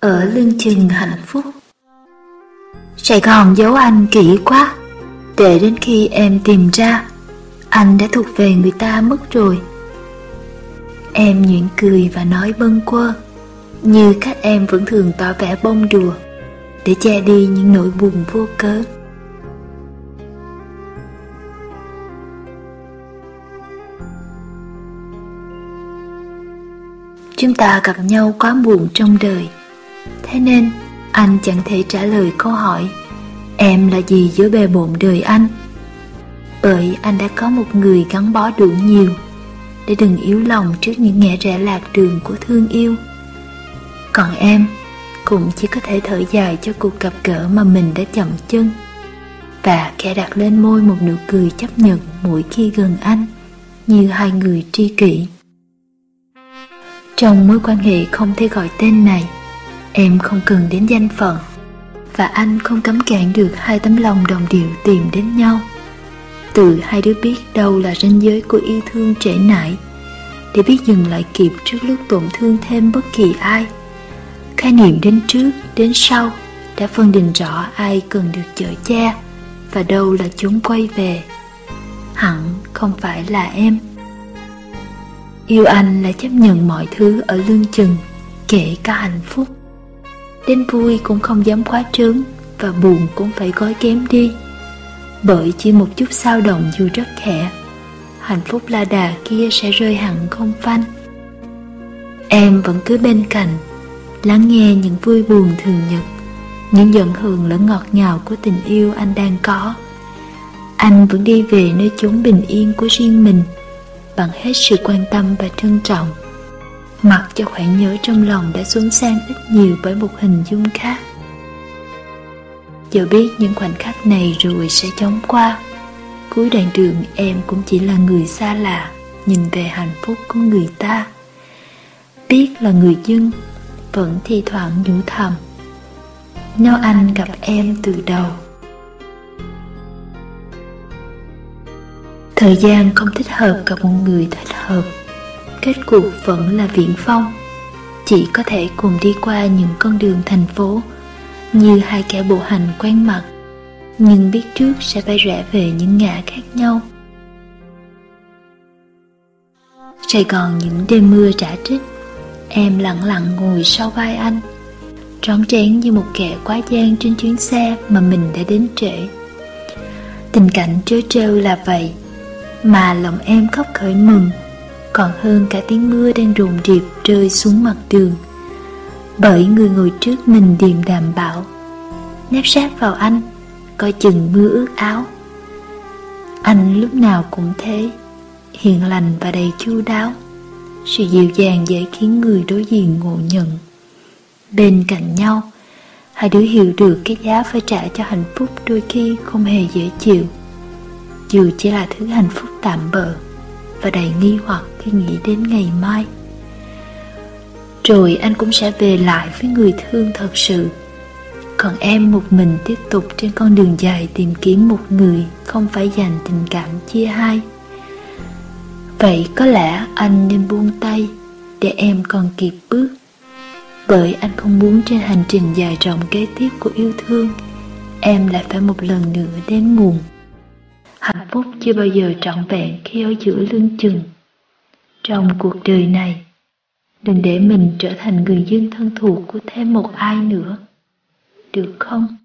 ở lưng chừng hạnh phúc. Sài Gòn giấu anh kỹ quá, để đến khi em tìm ra, anh đã thuộc về người ta mất rồi. Em nhuyễn cười và nói bâng quơ, như các em vẫn thường tỏ vẻ bông đùa, để che đi những nỗi buồn vô cớ. Chúng ta gặp nhau quá buồn trong đời Thế nên, anh chẳng thể trả lời câu hỏi, Em là gì giữa bề bộn đời anh? Bởi anh đã có một người gắn bó đủ nhiều Để đừng yếu lòng trước những ngã rẽ lạc đường của thương yêu. Còn em cũng chỉ có thể thở dài cho cuộc gặp gỡ mà mình đã chậm chân Và kẻ đặt lên môi một nụ cười chấp nhận mỗi khi gần anh, Như hai người tri kỷ. Trong mối quan hệ không thể gọi tên này Em không cần đến danh phận. Và anh không cấm cản được hai tấm lòng đồng điệu tìm đến nhau. Tự hai đứa biết đâu là ranh giới của yêu thương trễ nải. Để biết dừng lại kịp trước lúc tổn thương thêm bất kỳ ai. Khái niệm đến trước, đến sau Đã phân định rõ ai cần được chở cha Và đâu là chúng quay về. Hẳn không phải là em. Yêu anh là chấp nhận mọi thứ ở lương chừng Kể cả hạnh phúc. Đến vui cũng không dám quá trớn Và buồn cũng phải gói kém đi. Bởi chỉ một chút sao động dù rất khẽ, Hạnh phúc la đà kia sẽ rơi hẳn không phanh. Em vẫn cứ bên cạnh, Lắng nghe những vui buồn thường nhật, Những giận hờn lẫn ngọt ngào của tình yêu anh đang có. Anh vẫn đi về nơi chốn bình yên của riêng mình, bằng hết sự quan tâm và trân trọng mặc cho khoảng nhớ trong lòng đã xuống sang ít nhiều bởi một hình dung khác. Dẫu biết những khoảnh khắc này rồi sẽ chóng qua. Cuối đoạn đường, em cũng chỉ là người xa lạ, Nhìn về hạnh phúc của người ta. Biết là người dân, Vẫn thi thoảng nhủ thầm Nếu anh gặp em từ đầu. Thời gian không thích hợp gặp một người thích hợp. Kết cục vẫn là viễn phong. Chỉ có thể cùng đi qua những con đường thành phố, Như hai kẻ bộ hành quen mặt, Nhưng biết trước sẽ phải rẽ về những ngã khác nhau. Sài Gòn những đêm mưa trả trích Em lặng lặng ngồi sau vai anh, Trón trén như một kẻ quá gian trên chuyến xe mà mình đã đến trễ. Tình cảnh trớ trêu là vậy, mà lòng em khóc khởi mừng còn hơn cả tiếng mưa đang rồn rịp rơi xuống mặt đường. Bởi người ngồi trước mình điềm đạm bảo nép sát vào anh, coi chừng mưa ướt áo. Anh lúc nào cũng thế, hiền lành và đầy chu đáo, sự dịu dàng dễ khiến người đối diện ngộ nhận. Bên cạnh nhau, hai đứa hiểu được cái giá phải trả cho hạnh phúc đôi khi không hề dễ chịu, dù chỉ là thứ hạnh phúc tạm bợ và đầy nghi hoặc khi nghĩ đến ngày mai. Rồi anh cũng sẽ về lại với người thương thật sự. Còn em một mình tiếp tục trên con đường dài tìm kiếm một người không phải dành tình cảm chia hai. Vậy có lẽ anh nên buông tay để em còn kịp bước. Bởi anh không muốn trên hành trình dài rộng kế tiếp của yêu thương, em lại phải một lần nữa đến muộn. Hạnh phúc chưa bao giờ trọn vẹn khi ở giữa lưng chừng trong cuộc đời này. Đừng để mình trở thành người dân thân thuộc của thêm một ai nữa. Được không?